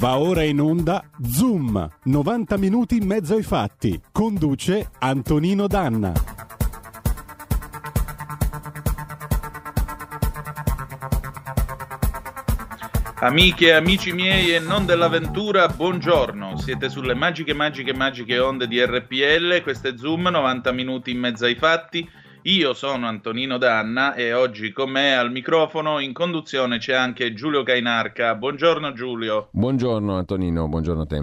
Va ora in onda Zoom, 90 minuti in mezzo ai fatti. Conduce Antonino Danna. Amiche e amici miei e non dell'avventura, buongiorno. Siete sulle magiche, magiche, magiche onde di RPL. Questo è Zoom, 90 minuti in mezzo ai fatti. Io sono Antonino Danna e oggi con me al microfono in conduzione c'è anche Giulio Cainarca. Buongiorno Giulio. Buongiorno Antonino, buongiorno a te.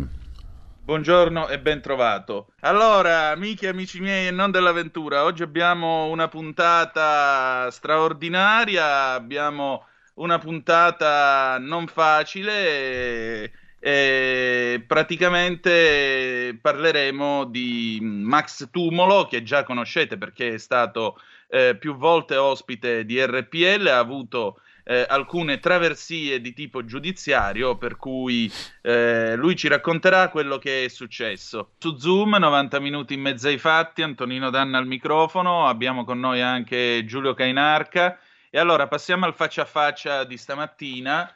Buongiorno e ben trovato. Allora, amiche e amici miei e non dell'avventura, oggi abbiamo una puntata straordinaria, abbiamo una puntata non facile. E praticamente parleremo di Max Tumolo, che già conoscete perché è stato eh, più volte ospite di RPL, ha avuto eh, alcune traversie di tipo giudiziario, per cui eh, lui ci racconterà quello che è successo. Su Zoom, 90 minuti in mezzo ai fatti, Antonino Danna al microfono, abbiamo con noi anche Giulio Cainarca. E allora passiamo al faccia a faccia di stamattina.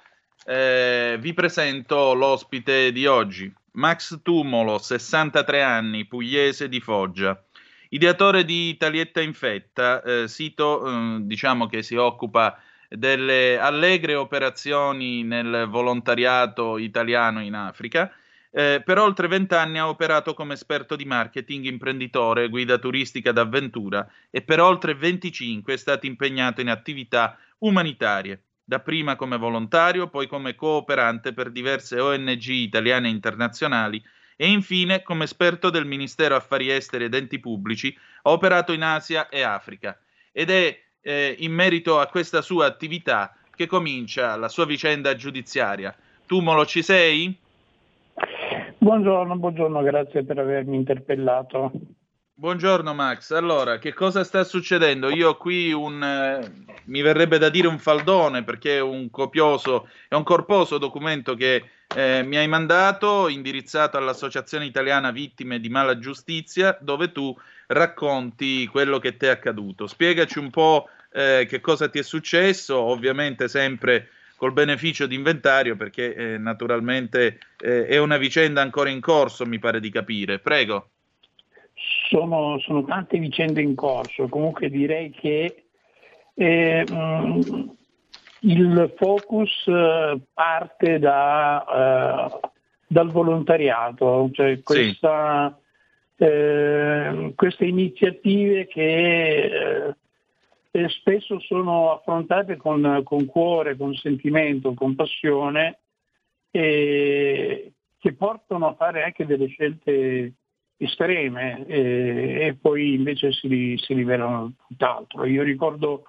Eh, vi presento l'ospite di oggi, Max Tumolo, 63 anni, pugliese di Foggia. Ideatore di Italietta Infetta, eh, sito eh, diciamo che si occupa delle allegre operazioni nel volontariato italiano in Africa. Eh, per oltre vent'anni ha operato come esperto di marketing, imprenditore, guida turistica d'avventura e per oltre 25 è stato impegnato in attività umanitarie dapprima come volontario, poi come cooperante per diverse ONG italiane e internazionali e infine come esperto del Ministero Affari Esteri ed Enti Pubblici, ha operato in Asia e Africa. Ed è eh, in merito a questa sua attività che comincia la sua vicenda giudiziaria. Tumolo, ci sei? Buongiorno, buongiorno, grazie per avermi interpellato. Buongiorno Max, allora che cosa sta succedendo? Io ho qui un, eh, mi verrebbe da dire un faldone perché è un copioso, è un corposo documento che eh, mi hai mandato indirizzato all'Associazione Italiana Vittime di Mala Giustizia dove tu racconti quello che ti è accaduto. Spiegaci un po' eh, che cosa ti è successo, ovviamente sempre col beneficio di inventario perché eh, naturalmente eh, è una vicenda ancora in corso, mi pare di capire. Prego sono, sono tante vicende in corso, comunque direi che eh, il focus eh, parte da, eh, dal volontariato, cioè questa, sì. eh, queste iniziative che eh, spesso sono affrontate con, con, cuore, con sentimento, con passione e che portano a fare anche delle scelte estreme eh, e poi invece si, si, rivelano tutt'altro. Io ricordo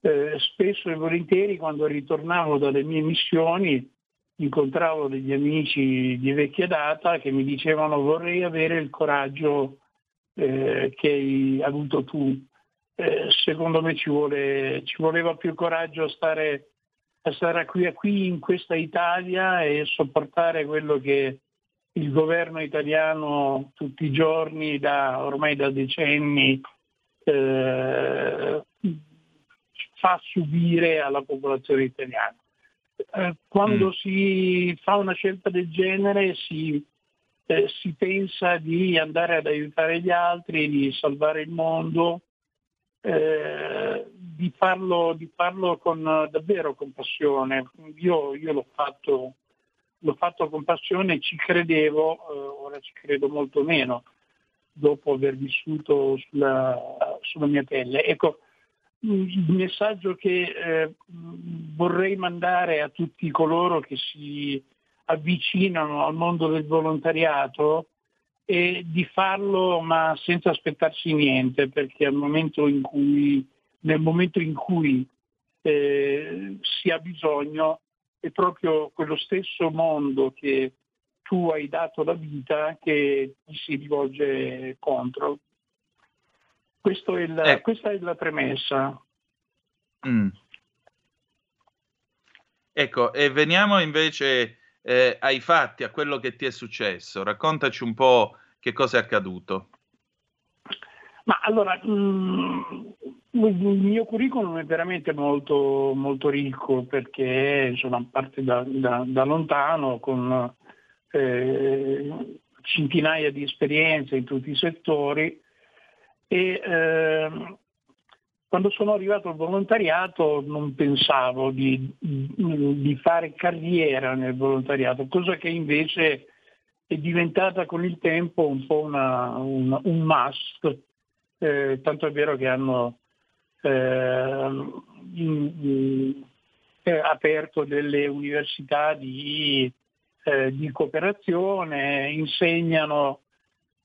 eh, spesso e volentieri quando ritornavo dalle mie missioni incontravo degli amici di vecchia data che mi dicevano vorrei avere il coraggio eh, che hai avuto tu. Eh, secondo me ci, vuole, ci, voleva più coraggio a stare, a stare qui, qui in questa Italia e sopportare quello che il governo italiano tutti i giorni, da, ormai da decenni, eh, fa subire alla popolazione italiana. Eh, quando mm. si fa una scelta del genere si, eh, si, pensa di andare ad aiutare gli altri, di salvare il mondo, eh, di farlo, di, farlo, con, davvero con passione. Io, io l'ho fatto l'ho fatto con passione ci credevo, eh, ora ci credo molto meno dopo aver vissuto sulla, sulla mia pelle. Ecco, il messaggio che eh, vorrei mandare a tutti coloro che si avvicinano al mondo del volontariato è di farlo ma senza aspettarsi niente, perché momento cui, nel momento in cui eh, si ha bisogno è proprio quello stesso mondo che tu hai dato la vita che ti si rivolge contro. È la, eh. Questa è la premessa. Mm. Ecco, e veniamo invece eh, ai fatti, a quello che ti è successo. Raccontaci un po' che cosa è accaduto. Ma allora, mh, mm, il mio curriculum è veramente molto, molto ricco perché insomma, parte da, da, da lontano con eh, centinaia di esperienze in tutti i settori e eh, quando sono arrivato al volontariato non pensavo di, di, fare carriera nel volontariato, cosa che invece è diventata con il tempo un po' una, una, un must, eh, tanto è vero che hanno in, eh, aperto delle università di, eh, di cooperazione, insegnano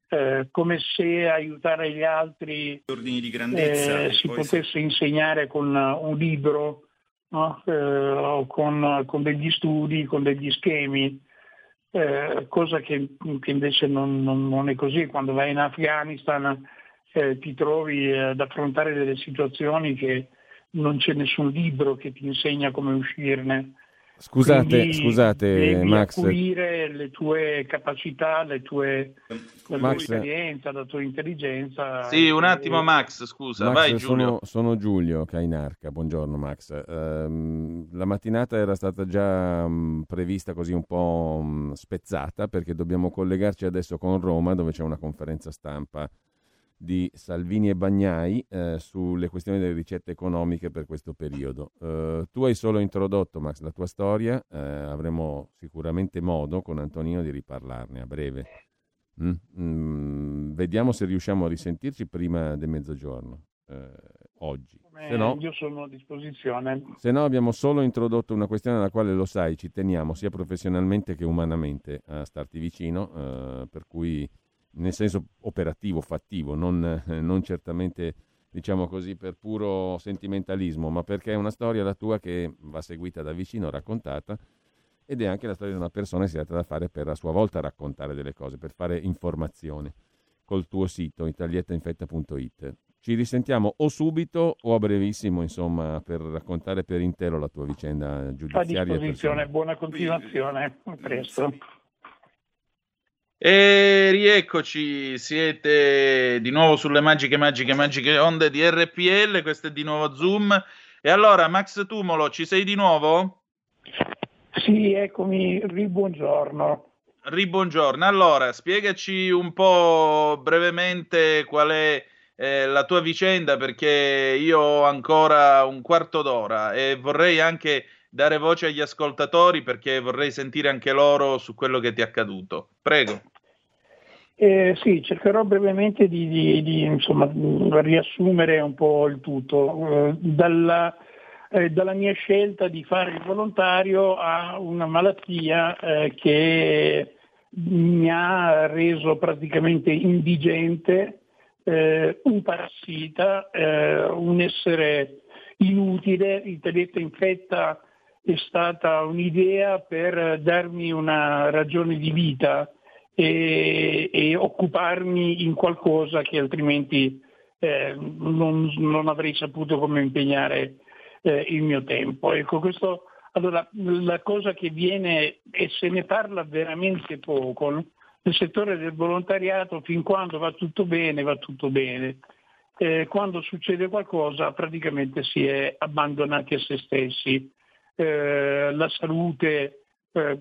eh, come se aiutare gli altri eh, si potesse si... insegnare con un libro no? eh, o con, con, degli studi, con degli schemi, eh, cosa che, che invece non, non, non, è così. Quando vai in Afghanistan eh, ti trovi ad affrontare delle situazioni che non c'è nessun libro che ti insegna come uscirne. Scusate, Quindi scusate devi Max. Devi le tue capacità, le tue, la tua esperienza, la tua intelligenza. Sì, un attimo Max, scusa, Max, vai Giulio. Sono, sono Giulio Cainarca, buongiorno Max. Um, la mattinata era stata già um, prevista così un po' um, spezzata perché dobbiamo collegarci adesso con Roma dove c'è una conferenza stampa di Salvini e Bagnai eh, sulle questioni delle ricette economiche per questo periodo. Eh, tu hai solo introdotto, Max, la tua storia, eh, avremo sicuramente modo con Antonino di riparlarne a breve. Mm? Mm, vediamo se riusciamo a risentirci prima del mezzogiorno, eh, oggi. Se no, io sono a disposizione. Se no abbiamo solo introdotto una questione alla quale lo sai, ci teniamo sia professionalmente che umanamente a starti vicino, eh, per cui nel senso operativo, fattivo, non, non, certamente diciamo così per puro sentimentalismo, ma perché è una storia la tua che va seguita da vicino, raccontata, ed è anche la storia di una persona che si tratta da fare per a sua volta raccontare delle cose, per fare informazione col tuo sito italietainfetta.it. Ci risentiamo o subito o a brevissimo, insomma, per raccontare per intero la tua vicenda giudiziaria. A disposizione, buona continuazione, a presto. E rieccoci, siete di nuovo sulle magiche, magiche, magiche onde di RPL, questo è di nuovo Zoom. E allora, Max Tumolo, ci sei di nuovo? Sì, eccomi, ribuongiorno. Ribuongiorno, allora, spiegaci un po' brevemente qual è eh, la tua vicenda, perché io ho ancora un quarto d'ora e vorrei anche dare voce agli ascoltatori perché vorrei sentire anche loro su quello che ti è accaduto. Prego. Eh, sì, cercherò brevemente di, di, di insomma, riassumere un po' il tutto. Eh, dalla, eh, dalla, mia scelta di fare il volontario a una malattia eh, che mi ha reso praticamente indigente, eh, un parassita, eh, un essere inutile, il Tedetta infetta è stata un'idea per darmi una ragione di vita e, e occuparmi in qualcosa che altrimenti eh, non, non, avrei saputo come impegnare eh, il mio tempo. Ecco, questo, allora, la cosa che viene, e se ne parla veramente poco, nel settore del volontariato, fin quando va tutto bene, va tutto bene. Eh, quando succede qualcosa praticamente si è abbandonati a se stessi. Eh, la salute eh,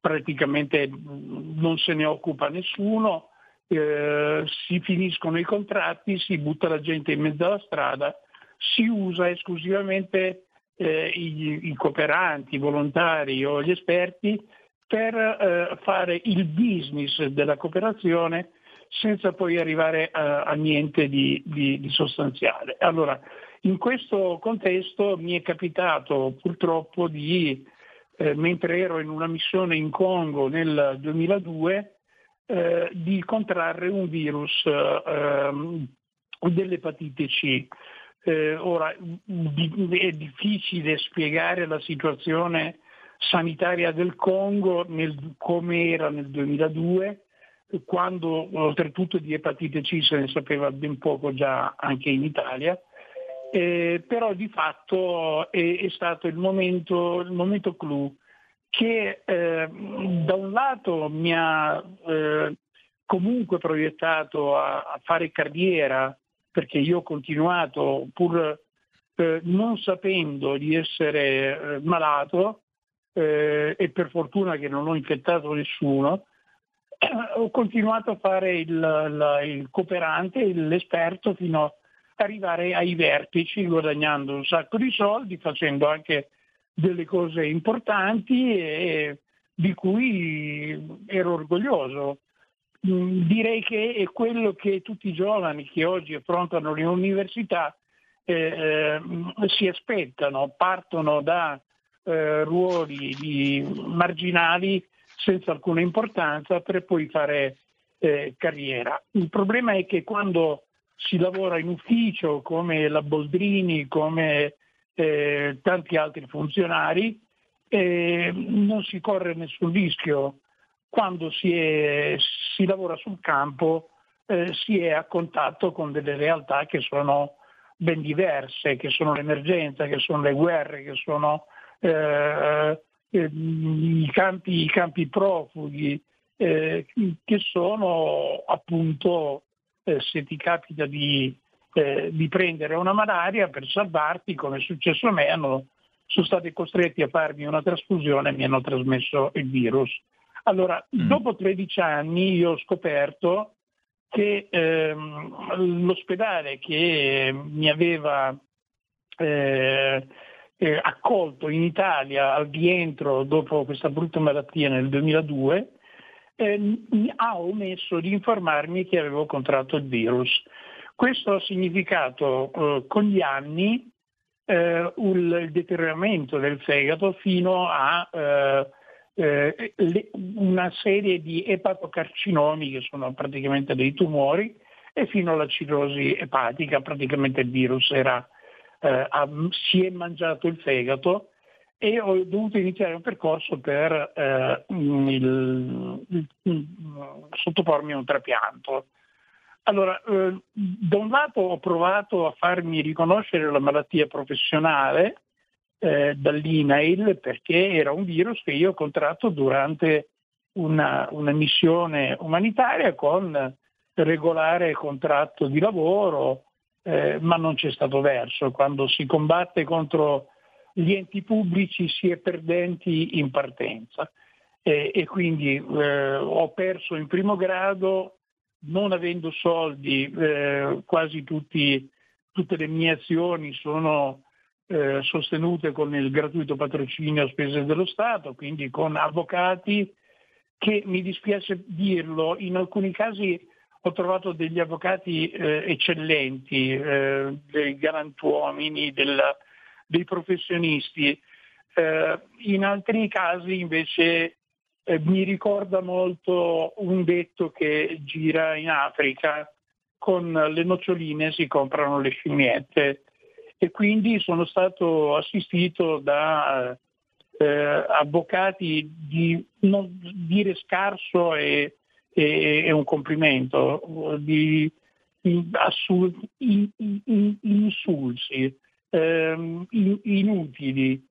praticamente non se ne occupa nessuno, eh, si finiscono i contratti, si butta la gente in mezzo alla strada, si usa esclusivamente eh, i, i, cooperanti, i volontari o gli esperti per eh, fare il business della cooperazione senza poi arrivare a, a niente di, di, di sostanziale. Allora, in questo contesto mi è capitato purtroppo di eh, mentre ero in una missione in Congo nel 2002, eh, di contrarre un virus eh, dell'epatite C. Eh, ora è difficile spiegare la situazione sanitaria del Congo nel, come era nel 2002, quando oltretutto di epatite C se ne sapeva ben poco già anche in Italia eh, però di fatto è, è stato il momento, il momento clou che eh, da un lato mi ha eh, comunque proiettato a, a, fare carriera, perché io ho continuato pur eh, non sapendo di essere eh, malato, eh, e per fortuna che non ho infettato nessuno, ho continuato a fare il, la, il cooperante, l'esperto fino ad arrivare ai vertici guadagnando un sacco di soldi, facendo anche delle cose importanti e di cui ero orgoglioso. Mm, direi che è quello che tutti i giovani che oggi affrontano le università eh, eh si aspettano, partono da eh, ruoli marginali senza alcuna importanza per poi fare eh, carriera. Il problema è che quando si lavora in ufficio come la Boldrini, come eh, tanti altri funzionari, eh, non si corre nessun rischio. Quando si, è, si lavora sul campo eh, si è a contatto con delle realtà che sono ben diverse, che sono l'emergenza, che sono le guerre, che sono eh, eh, i, campi, i, campi, profughi, eh, che sono appunto, eh, se ti capita di, di prendere una malaria per salvarti, come è successo a me, hanno sono stati costretti a farmi una trasfusione e mi hanno trasmesso il virus. Allora, mm. dopo 13 anni io ho scoperto che ehm, l'ospedale che mi aveva eh, eh, accolto in Italia al rientro dopo questa brutta malattia nel 2002 eh, ha omesso di informarmi che avevo contratto il virus. Questo ha significato eh, con gli anni eh, il deterioramento del fegato fino a eh, eh, le, una serie di epatocarcinomi che sono praticamente dei tumori e fino alla cirrosi epatica, praticamente il virus era, eh, ha, si è mangiato il fegato e ho dovuto iniziare un percorso per eh, il, il, sottopormi a un trapianto. Allora, eh, da un lato ho provato a farmi riconoscere la malattia professionale eh, dall'INAIL perché era un virus che io ho contratto durante una, una missione umanitaria con regolare contratto di lavoro, eh, ma non c'è stato verso. Quando si combatte contro gli enti pubblici si è perdenti in partenza. e quindi eh, ho perso in primo grado non avendo soldi, eh, quasi tutti, tutte le mie azioni sono eh, sostenute con il gratuito patrocinio a spese dello Stato, quindi con avvocati che, mi dispiace dirlo, in alcuni casi ho trovato degli avvocati eh, eccellenti, eh, dei galantuomini, del, dei professionisti. Eh, in altri casi invece eh, mi ricorda molto un detto che gira in Africa, con le noccioline si comprano le scimmiette e quindi sono stato assistito da eh, avvocati di non dire scarso e, e, un complimento, di, di assul, in, in, insulsi, eh, inutili,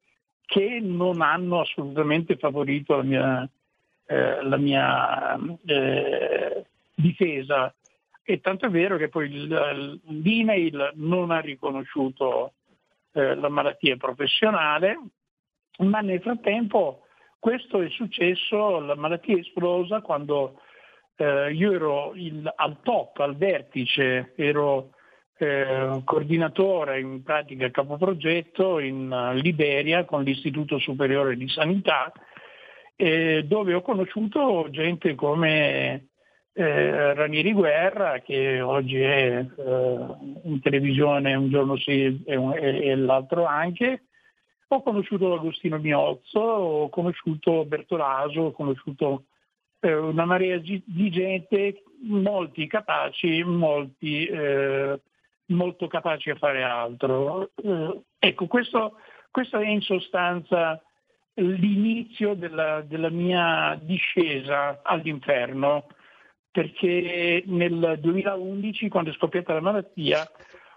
che non hanno assolutamente favorito la mia, eh, la mia eh, difesa. E tanto è vero che poi l'email non ha riconosciuto eh, la malattia professionale, ma nel frattempo questo è successo, la malattia è esplosa quando eh, io ero il, al top, al vertice, ero eh, coordinatore, in pratica capoprogetto in Liberia con l'Istituto Superiore di Sanità eh, dove ho conosciuto gente come eh, Ranieri Guerra, che oggi è eh, in televisione un giorno sì e, un, e, e l'altro anche, ho conosciuto Agostino Miozzo, ho conosciuto Bertolaso, ho conosciuto eh, una marea di gente, molti capaci, molti eh, molto capaci a fare altro. Eh, ecco, questo, questo, è in sostanza l'inizio della, della mia discesa all'inferno, perché nel 2011, quando è scoppiata la malattia,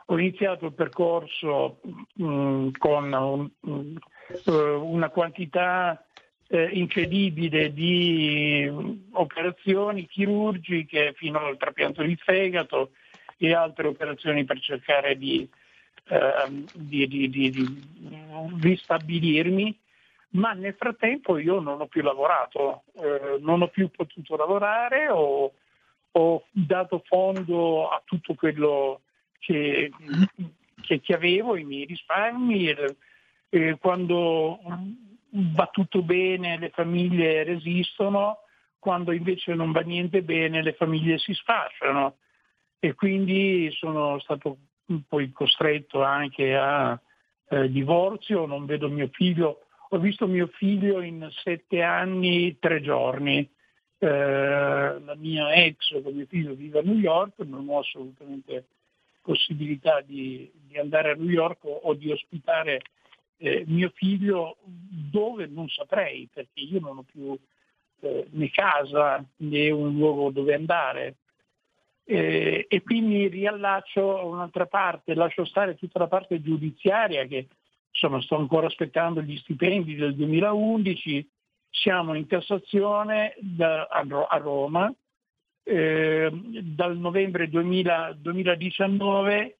ho iniziato il percorso mh, mm, con eh, una quantità eh, incredibile di operazioni chirurgiche fino al trapianto di fegato e altre operazioni per cercare di, eh, di, di, di ristabilirmi ma nel frattempo io non ho più lavorato, eh, non ho più potuto lavorare, ho, ho dato fondo a tutto quello che, che, che avevo, i miei risparmi, e, quando va tutto bene le famiglie resistono, quando invece non va niente bene le famiglie si sfasciano e quindi sono stato poi costretto anche a eh, divorzio, non vedo mio figlio, ho visto mio figlio in sette anni, tre giorni. Eh, la mia ex con mio figlio vive a New York, non ho assolutamente possibilità di, di andare a New York o, o di ospitare eh, mio figlio dove non saprei, perché io non ho più eh, né casa né un luogo dove andare. Eh, e quindi riallaccio a un'altra parte, lascio stare tutta la parte giudiziaria che insomma sto ancora aspettando gli stipendi del 2011, siamo in Cassazione da, a, a, Roma, eh, dal novembre 2000, 2019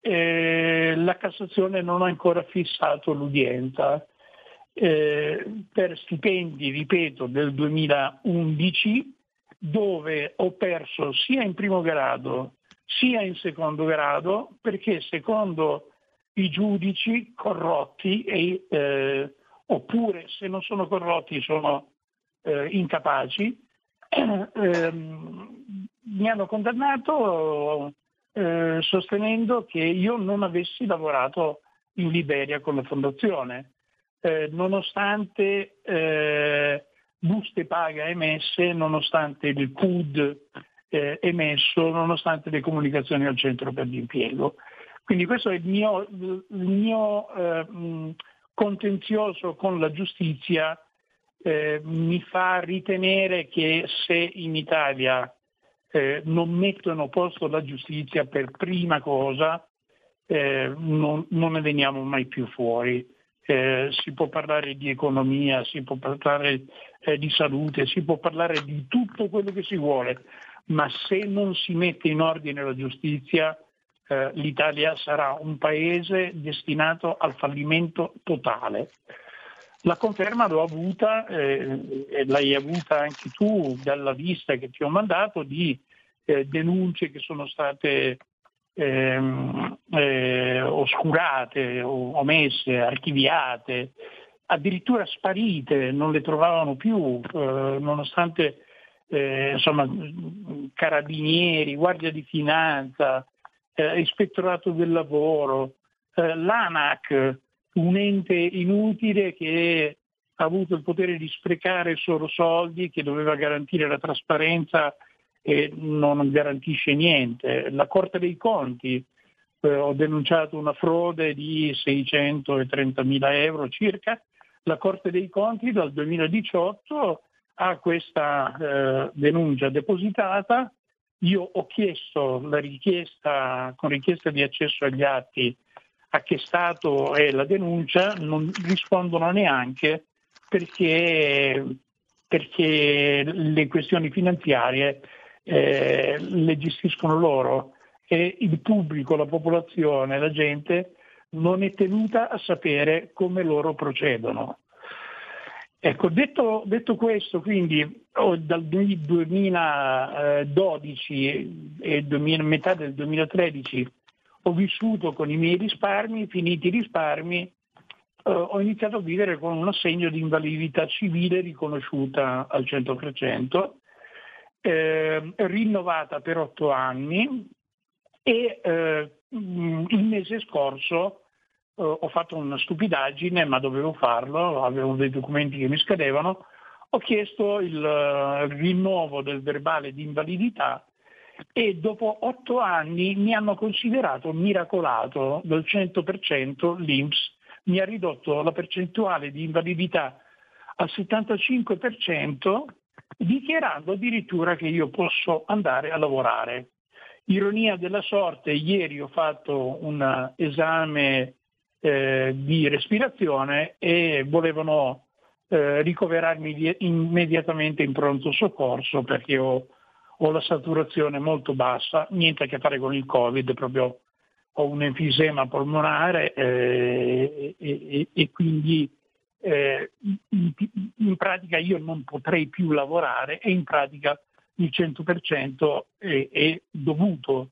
eh, la Cassazione non ha ancora fissato l'udienza. Eh, per stipendi, ripeto, del 2011, dove ho perso sia in primo grado sia in secondo grado, perché secondo i giudici corrotti, e, eh, oppure se non sono corrotti sono eh, incapaci, ehm, mi hanno condannato eh, sostenendo che io non avessi lavorato in Liberia con la fondazione, eh, nonostante eh, buste paga emesse, nonostante il CUD eh, emesso, nonostante le comunicazioni al centro per l'impiego. Quindi questo è il mio, il mio eh, contenzioso con la giustizia eh, mi fa ritenere che se in Italia eh, non mettono a posto la giustizia per prima cosa, eh, non, non, ne veniamo mai più fuori. Eh, si può parlare di economia, si può parlare eh, di salute, si può parlare di tutto quello che si vuole, ma se non si mette in ordine la giustizia, eh, l'Italia sarà un paese destinato al fallimento totale. La conferma l'ho avuta eh, e l'hai avuta anche tu dalla lista che ti ho mandato di eh, denunce che sono state ehm, eh, oscurate, omesse, archiviate, addirittura sparite, non le trovavano più, eh, nonostante eh, insomma, carabinieri, guardia di finanza, eh, ispettorato del lavoro, eh, l'ANAC, un ente inutile che ha avuto il potere di sprecare solo soldi, che doveva garantire la trasparenza e non garantisce niente. La Corte dei Conti, eh, ho denunciato una frode di 630 mila euro circa, la Corte dei Conti dal 2018 ha questa eh, denuncia depositata, io ho chiesto la richiesta, con richiesta di accesso agli atti a che stato è la denuncia, non rispondono neanche perché, perché le questioni finanziarie eh, le gestiscono loro e il pubblico, la popolazione, la gente non è tenuta a sapere come loro procedono. Ecco, detto, detto questo, quindi oh, dal 2012 e 2000, metà del 2013 ho vissuto con i miei risparmi, finiti i risparmi, eh, ho iniziato a vivere con un assegno di invalidità civile riconosciuta al 100%, eh, rinnovata per otto anni e eh, il mese scorso eh, ho fatto una stupidaggine, ma dovevo farlo, avevo dei documenti che mi scadevano, ho chiesto il, uh, rinnovo del verbale di invalidità e dopo otto anni mi hanno considerato miracolato del 100%, l'INPS mi ha ridotto la percentuale di invalidità al 75%, dichiarando addirittura che io posso andare a lavorare. Ironia della sorte, ieri ho fatto un esame eh, di respirazione e volevano eh, ricoverarmi immediatamente in pronto soccorso perché ho, ho, la saturazione molto bassa, niente a che fare con il Covid, proprio ho un enfisema polmonare eh, e, e, e, quindi eh, in, pratica io non potrei più lavorare e in pratica il 100% è, è dovuto.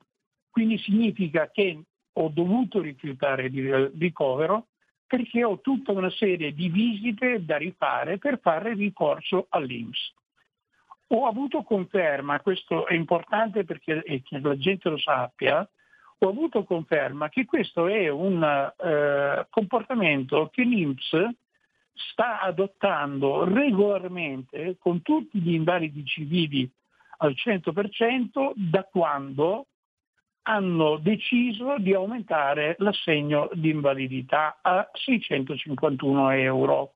Quindi significa che ho dovuto rifiutare il ricovero perché ho tutta una serie di visite da rifare per fare ricorso all'Inps. Ho avuto conferma, questo è importante perché la gente lo sappia, ho avuto conferma che questo è un eh, comportamento che l'Inps sta adottando regolarmente con tutti gli invalidi civili al 100% da quando hanno deciso di aumentare l'assegno di invalidità a 651 euro.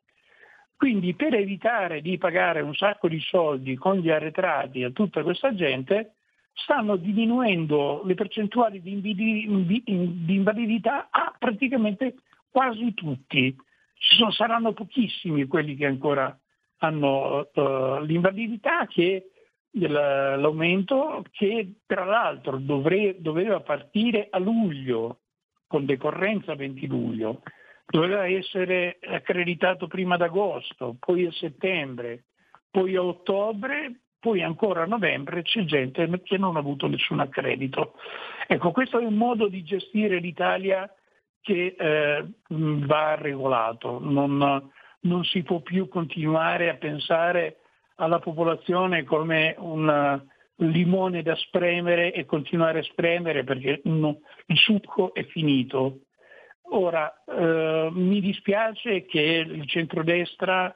Quindi per evitare di pagare un sacco di soldi con gli arretrati a tutta questa gente, stanno diminuendo le percentuali di, invalidità a praticamente quasi tutti. Ci sono, saranno pochissimi quelli che ancora hanno uh, l'invalidità che l'aumento che tra l'altro dovre, doveva partire a luglio, con decorrenza 20 luglio, doveva essere accreditato prima d'agosto, poi a settembre, poi a ottobre, poi ancora a novembre c'è gente che non ha avuto nessun accredito. Ecco, questo è un modo di gestire l'Italia che eh, va regolato, non, non si può più continuare a pensare alla popolazione come un limone da spremere e continuare a spremere perché no, il succo è finito. Ora, eh, mi dispiace che il centrodestra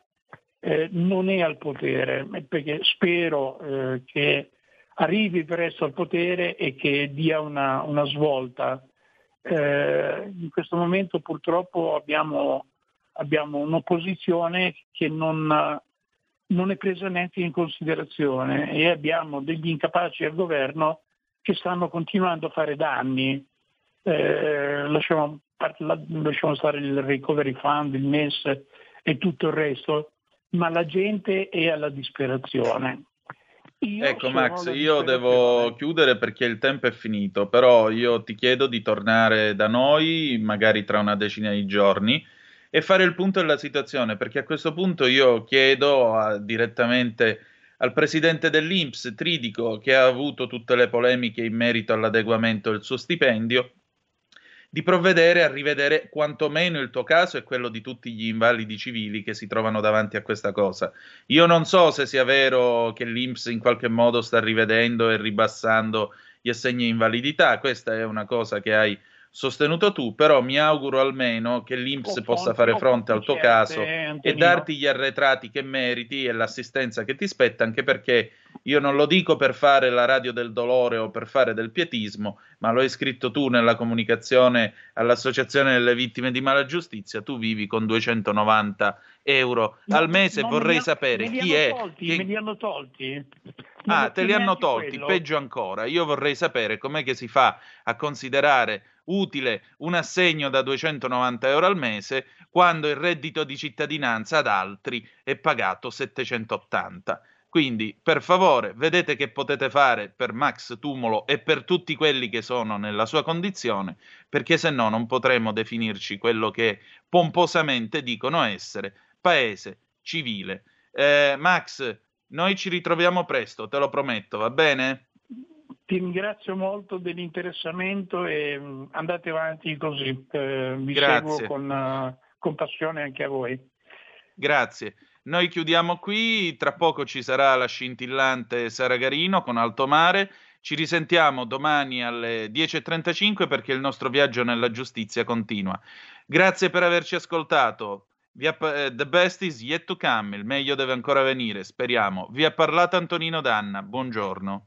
eh, non è al potere, perché spero eh, che arrivi presto al potere e che dia una, una svolta. Eh, in questo momento purtroppo abbiamo, abbiamo un'opposizione che non, non è presa neanche in considerazione e abbiamo degli incapaci al governo che stanno continuando a fare danni. Eh, lasciamo, lasciamo, stare il recovery fund, il MES e tutto il resto, ma la gente è alla disperazione. Io ecco Max, io devo chiudere perché il tempo è finito, però io ti chiedo di tornare da noi magari tra una decina di giorni e fare il punto della situazione, perché a questo punto io chiedo a, direttamente al presidente dell'Inps, Tridico, che ha avuto tutte le polemiche in merito all'adeguamento del suo stipendio, di provvedere a rivedere quantomeno il tuo caso e quello di tutti gli invalidi civili che si trovano davanti a questa cosa. Io non so se sia vero che l'Inps in qualche modo sta rivedendo e ribassando gli assegni di invalidità, questa è una cosa che hai sostenuto tu, però mi auguro almeno che l'Inps possa fare fronte al tuo caso e darti gli arretrati che meriti e l'assistenza che ti spetta, anche perché io non lo dico per fare la radio del dolore o per fare del pietismo, ma lo hai scritto tu nella comunicazione all'Associazione delle Vittime di Mala Giustizia, tu vivi con 290 euro no, al mese, vorrei ha, sapere chi è... Tolti, che... Me li hanno tolti. ah, te li hanno tolti, quello. peggio ancora. Io vorrei sapere com'è che si fa a considerare utile un assegno da 290 euro al mese quando il reddito di cittadinanza ad altri è pagato 780. Quindi, per favore, vedete che potete fare per Max Tumolo e per tutti quelli che sono nella sua condizione, perché se no non potremo definirci quello che pomposamente dicono essere paese civile. Eh, Max, noi ci ritroviamo presto, te lo prometto, va bene? Ti ringrazio molto dell'interessamento e mm, andate avanti così. Eh, vi Grazie. seguo con, uh, con passione anche a voi. Grazie. Noi chiudiamo qui, tra poco ci sarà la scintillante Sara Garino con Alto Mare. Ci risentiamo domani alle 10.35 perché il nostro viaggio nella giustizia continua. Grazie per averci ascoltato. Eh, the best is yet to come, il meglio deve ancora venire, speriamo. Vi ha parlato Antonino Danna, buongiorno.